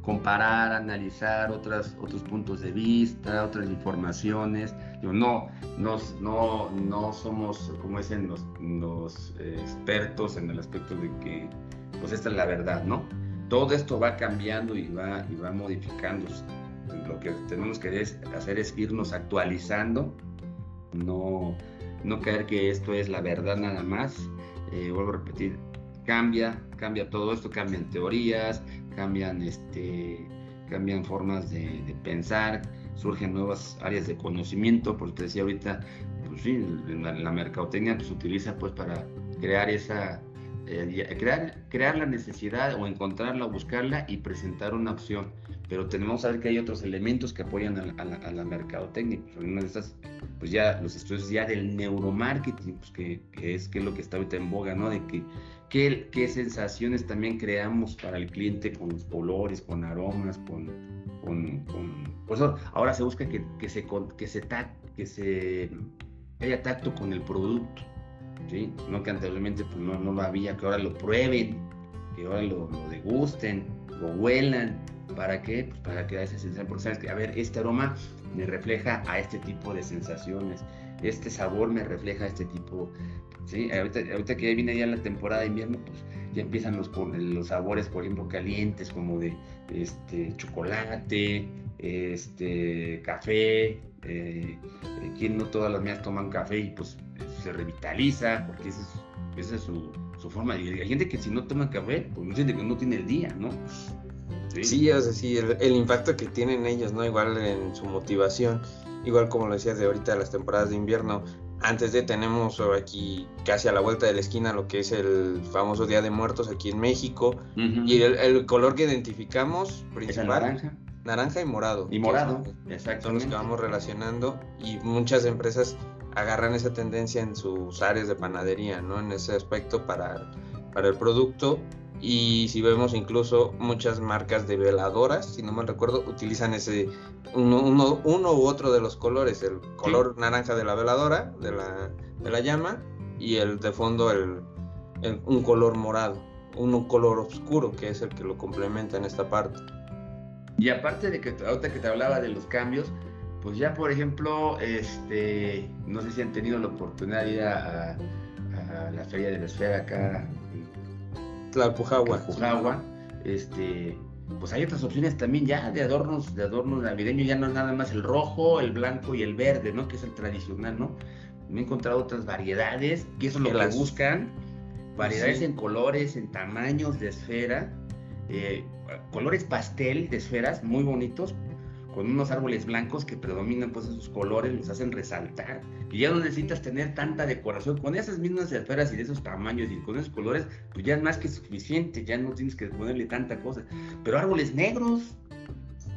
comparar, analizar otras, otros puntos de vista, otras informaciones. Yo, no, no, no, no somos, como dicen los, los expertos en el aspecto de que, pues esta es la verdad, ¿no? Todo esto va cambiando y va, y va modificándose. Lo que tenemos que hacer es irnos actualizando, no, no creer que esto es la verdad nada más. Eh, vuelvo a repetir, cambia, cambia todo esto, cambian teorías, cambian, este, cambian formas de, pensar, surgen nuevas áreas de conocimiento, porque decía ahorita, pues sí, la, mercadotecnia se utiliza pues para crear esa, eh, crear, crear la necesidad o encontrarla o buscarla y presentar una opción. Pero tenemos que saber que hay otros elementos que apoyan a, la, a la, mercadotecnia. Pues, una de estas, pues ya los estudios ya del neuromarketing, pues que, que, es, que es lo que está ahorita en boga, ¿no? De que qué, sensaciones también creamos para el cliente con los colores, con aromas, con... con, pues ahora se busca que, que se, que, se que se haya tacto con el producto, ¿sí? No que anteriormente pues, no, no lo había, que ahora lo prueben, que ahora lo, degusten, lo huelan, ¿Para qué? Pues para que esa sensación, porque sabes que, a ver, este aroma me refleja a este tipo de sensaciones, este sabor me refleja a este tipo ¿sí? Ahorita, que ya viene ya la temporada de invierno, pues ya empiezan los, los sabores, por ejemplo, calientes, como de este, chocolate, este, café. Eh, quien no todas las mías toman café y pues se revitaliza, porque esa es, es su, su, forma. Y hay gente que si no toma café, pues no siente que no tiene el día, ¿no? Sí, o sea, sí, el, el, impacto que tienen ellos, ¿no? Igual en su motivación, igual como lo decías de ahorita las temporadas de invierno, antes de tenemos aquí casi a la vuelta de la esquina lo que es el famoso Día de Muertos aquí en México. Y el, color que identificamos principal. naranja. Naranja y morado. Y morado, exacto. Son los que vamos relacionando y muchas empresas agarran esa tendencia en sus áreas de panadería, ¿no? En ese aspecto para, para el producto y si vemos incluso muchas marcas de veladoras, si no mal recuerdo, utilizan ese uno, uno, u otro de los colores, el color naranja de la veladora, de la, de la llama, y el de fondo el, un color morado, un, color oscuro que es el que lo complementa en esta parte. Y aparte de que ahorita que te hablaba de los cambios, pues ya por ejemplo, este, no sé si han tenido la oportunidad de ir a, a la feria de la esfera acá Tlalpujagua. Tlalpujagua, este, pues hay otras opciones también ya de adornos, de adornos navideños, ya no es nada más el rojo, el blanco y el verde, ¿no? Que es el tradicional, ¿no? Me he encontrado otras variedades, que eso es lo que buscan, variedades en colores, en tamaños de esfera, eh, colores pastel de esferas muy bonitos, con unos árboles blancos que predominan pues esos colores, los hacen resaltar. Y ya no necesitas tener tanta decoración. Con esas mismas esferas y de esos tamaños y con esos colores, pues ya es más que suficiente, ya no tienes que ponerle tanta cosa. Pero árboles negros,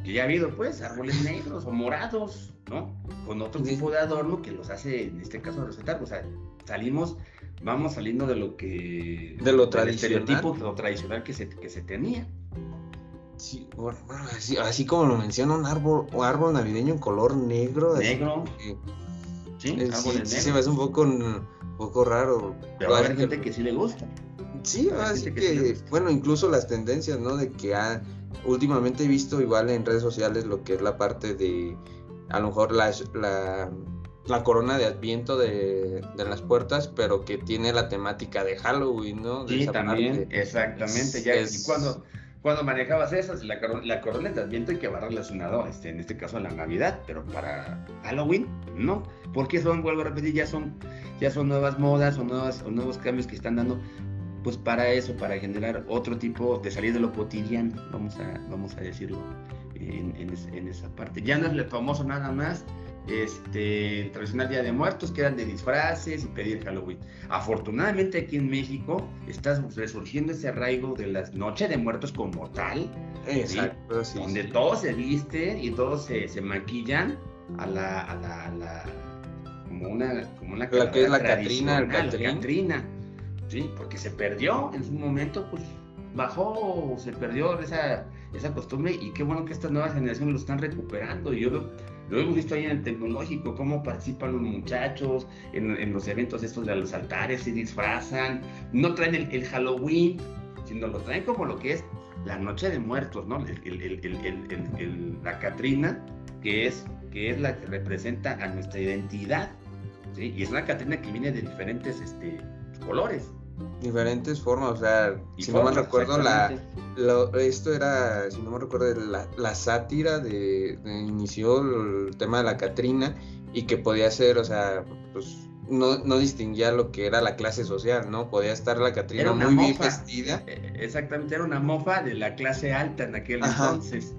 que ya ha habido pues, árboles negros o morados, ¿no? Con otro tipo de adorno que los hace, en este caso, resaltar. O sea, salimos vamos saliendo de lo que... De lo tradicional. estereotipo, de lo tradicional que se, que se tenía. Sí, bueno, así, así, como lo menciona, un árbol, un árbol navideño en color negro. Negro. sí, sí, sí, se me hace un poco, un poco raro. Pero hay gente que sí le gusta. Sí, así que, bueno, incluso las tendencias, ¿no? De que ha, últimamente he visto igual en redes sociales lo que es la parte de, a lo mejor la, la, la corona de adviento de, de, las puertas, pero que tiene la temática de Halloween, ¿no? sí, también, exactamente. ya, es, cuando, cuando manejabas esas, la, la corona de adviento hay que va relacionado, este, en este caso, a la Navidad, pero para Halloween, no. Porque son, vuelvo a repetir, ya son, ya son nuevas modas o, nuevas, o nuevos cambios que están dando pues para eso, para generar otro tipo de salir de lo cotidiano, vamos a, vamos a decirlo en, en, esa parte. Ya no es el famoso nada más, este tradicional Día de Muertos, que eran de disfraces y pedir Halloween. Afortunadamente aquí en México está resurgiendo ese arraigo de las noches de muertos como tal, Exacto, ¿sí? donde todos se visten y todos se, se maquillan a la, a la, a la, como una como una la que es la Catrina, la Catrina ¿sí? Porque se perdió en su momento, pues bajó, se perdió esa, esa costumbre y qué bueno que estas nuevas generaciones lo están recuperando. Y yo lo, hemos visto ahí en el tecnológico, cómo participan los muchachos en, en, los eventos estos de los altares, se disfrazan, no traen el, el, Halloween, sino lo traen como lo que es la Noche de Muertos, ¿no? El, la Catrina, que es, que es la que representa a nuestra identidad, ¿sí? Y es una Catrina que viene de diferentes este, colores. Diferentes formas, o sea, si no me recuerdo, la, esto era, si no me recuerdo, la, la sátira de, inició el tema de la Catrina y que podía ser, o sea, pues no, no, distinguía lo que era la clase social, ¿no? Podía estar la Catrina muy bien vestida. Eh, exactamente, era una mofa de la clase alta en aquel entonces.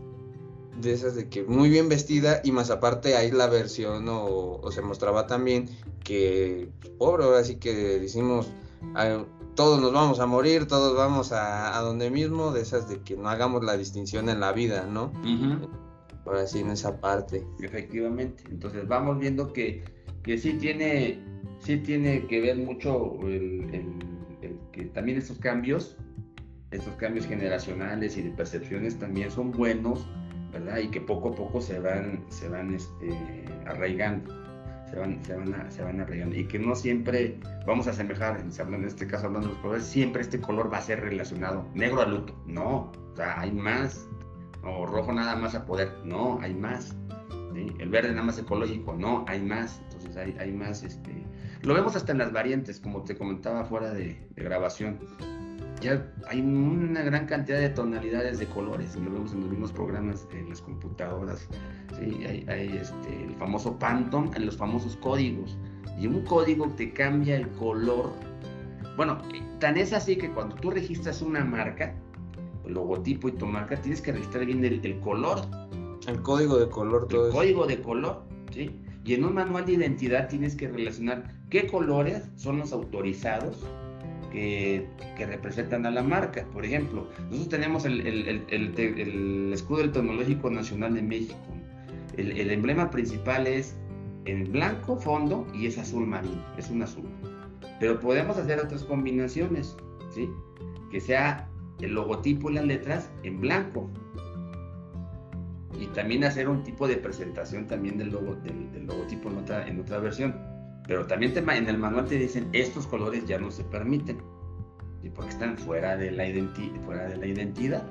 De esas de que muy bien vestida y más aparte hay la versión o, o se mostraba también que, pues, pobre, ahora sí que decimos, todos nos vamos a morir, todos vamos a, a, donde mismo, de esas de que no hagamos la distinción en la vida, ¿no? Ahora sí, en esa parte. Efectivamente, entonces vamos viendo que, que sí, tiene, sí tiene que ver mucho el, el, que también estos cambios, estos cambios generacionales y de percepciones también son buenos, ¿verdad? Y que poco a poco se van, se van este, arraigando se van, se van, a, se van arreglando. Y que no siempre vamos a asemejar, en este caso hablando de los colores, siempre este color va a ser relacionado negro a luto. No, o sea, hay más. O rojo nada más a poder. No, hay más. El verde nada más ecológico. No, hay más. Entonces hay, hay más. Este... Lo vemos hasta en las variantes, como te comentaba fuera de grabación ya hay una gran cantidad de tonalidades de colores, lo vemos en los mismos programas en las computadoras, ¿sí? hay, hay este, el famoso Phantom en los famosos códigos, y un código te cambia el color. Bueno, tan es así que cuando tú registras una marca, el logotipo y tu marca, tienes que registrar bien el, el color. El código de color, todo El código de color, ¿sí? Y en un manual de identidad tienes que relacionar qué colores son los autorizados que, representan a la marca. Por ejemplo, nosotros tenemos el, el, escudo del Tecnológico Nacional de México. El, emblema principal es en blanco fondo y es azul marino, es un azul. Pero podemos hacer otras combinaciones, ¿sí? Que sea el logotipo y las letras en blanco. Y también hacer un tipo de presentación también del, logo, del, logotipo en en otra versión pero también te, en el manual te dicen, estos colores ya no se permiten, porque están fuera de la, fuera de la identidad.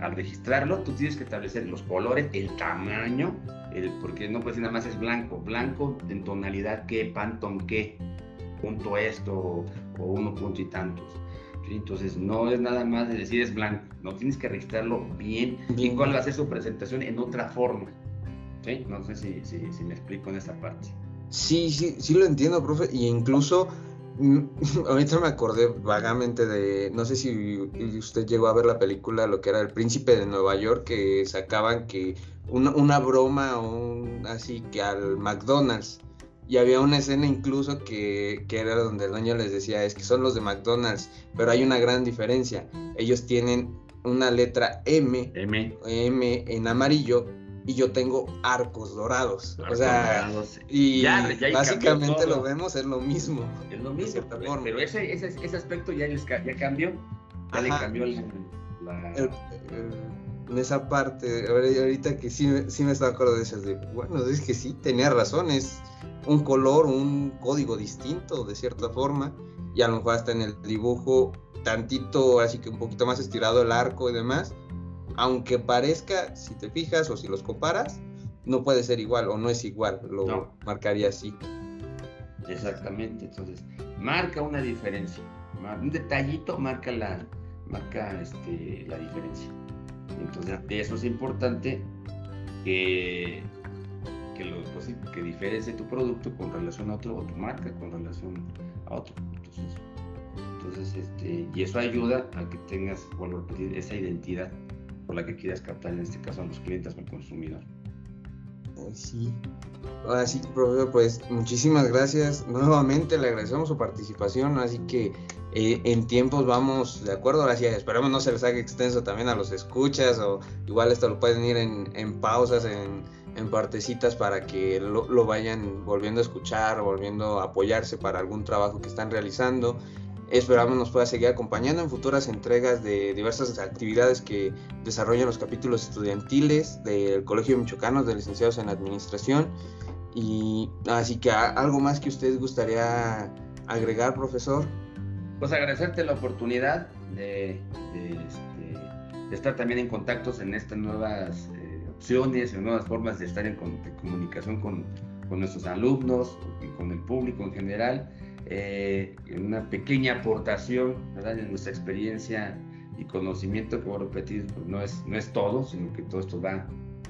al registrarlo, tú tienes que establecer los colores, el tamaño, el, porque no puedes decir nada más es blanco, blanco en tonalidad que, pantón que, punto esto o uno punto y tantos. Entonces no es nada más de decir es blanco, no tienes que registrarlo bien, bien. y cuál va a ser su presentación en otra forma. No sé si, si, si me explico en esa parte. Sí, sí, sí lo entiendo, profe. Y incluso, mm, ahorita me acordé vagamente de, no sé si usted llegó a ver la película, lo que era El Príncipe de Nueva York, que sacaban que una, una broma o un, así que al McDonald's. Y había una escena incluso que, que, era donde el dueño les decía, es que son los de McDonald's, pero hay una gran diferencia. Ellos tienen una letra M, M, M en amarillo y yo tengo arcos dorados. o sea, y básicamente lo vemos, es lo mismo. Es lo mismo, pero, ese, ese, ese, aspecto ya, ya cambió. Ya le cambió la... en esa parte, ahorita que sí, sí me estaba acordando de esas, de, bueno, es que sí, tenía razón, es un color, un código distinto de cierta forma, y a lo mejor hasta en el dibujo tantito, así que un poquito más estirado el arco y demás, aunque parezca, si te fijas o si los comparas, no puede ser igual o no es igual, lo marcaría así. Exactamente, entonces marca una diferencia, un detallito marca la, marca este, la diferencia. Entonces, eso es importante que, que, lo, pues, que diferencie tu producto con relación a otro, o tu marca con relación a otro. Entonces, entonces este, y eso ayuda a que tengas, bueno, esa identidad por la que quieras captar, en este caso a los clientes o al consumidor. Sí. Así que, profesor, pues muchísimas gracias. Nuevamente le agradecemos su participación. Así que eh, en tiempos vamos de acuerdo. Ahora sí, esperemos no se les haga extenso también a los escuchas o igual esto lo pueden ir en, en pausas, en, en, partecitas para que lo, lo, vayan volviendo a escuchar volviendo a apoyarse para algún trabajo que están realizando. Esperamos nos pueda seguir acompañando en futuras entregas de diversas actividades que desarrollan los capítulos estudiantiles del Colegio de Michoacanos de Licenciados en Administración. Y así que algo más que usted gustaría agregar, profesor. Pues agradecerte la oportunidad de, este, estar también en contactos en estas nuevas eh, opciones, en nuevas formas de estar en comunicación con, con nuestros alumnos y con el público en general eh, una pequeña aportación ¿verdad? en nuestra experiencia y conocimiento, como repetir, pues no, es, no es todo, sino que todo esto va,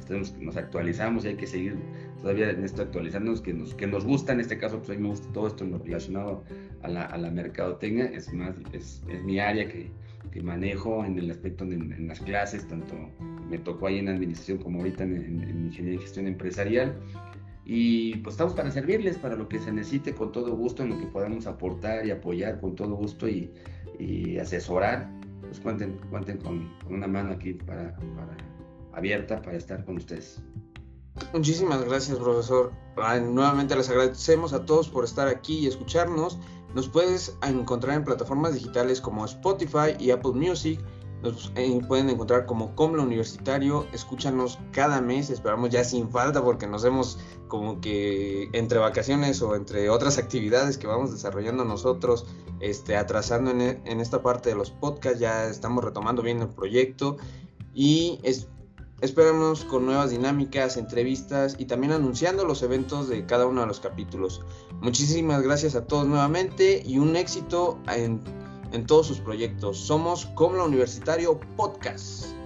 tenemos, nos actualizamos y hay que seguir todavía en esto actualizándonos, que nos, que nos gusta, en este caso, pues a mí me gusta todo esto en lo relacionado a la, a la mercadotecnia, es más, es, es mi área que, que, manejo en el aspecto de, en, las clases, tanto me tocó ahí en administración como ahorita en, en, en ingeniería y gestión empresarial, y pues estamos para servirles, para lo que se necesite con todo gusto, en lo que podamos aportar y apoyar con todo gusto y, asesorar. Pues cuenten, cuenten con, una mano aquí para, abierta para estar con ustedes. Muchísimas gracias, profesor. nuevamente les agradecemos a todos por estar aquí y escucharnos. Nos puedes encontrar en plataformas digitales como Spotify y Apple Music nos eh, pueden encontrar como Comla Universitario. Escúchanos cada mes. Esperamos ya sin falta porque nos hemos como que entre vacaciones o entre otras actividades que vamos desarrollando nosotros, este, atrasando en, e, en esta parte de los podcasts. Ya estamos retomando bien el proyecto y es, esperamos con nuevas dinámicas, entrevistas y también anunciando los eventos de cada uno de los capítulos. Muchísimas gracias a todos nuevamente y un éxito en en todos sus proyectos. Somos Comla Universitario Podcast.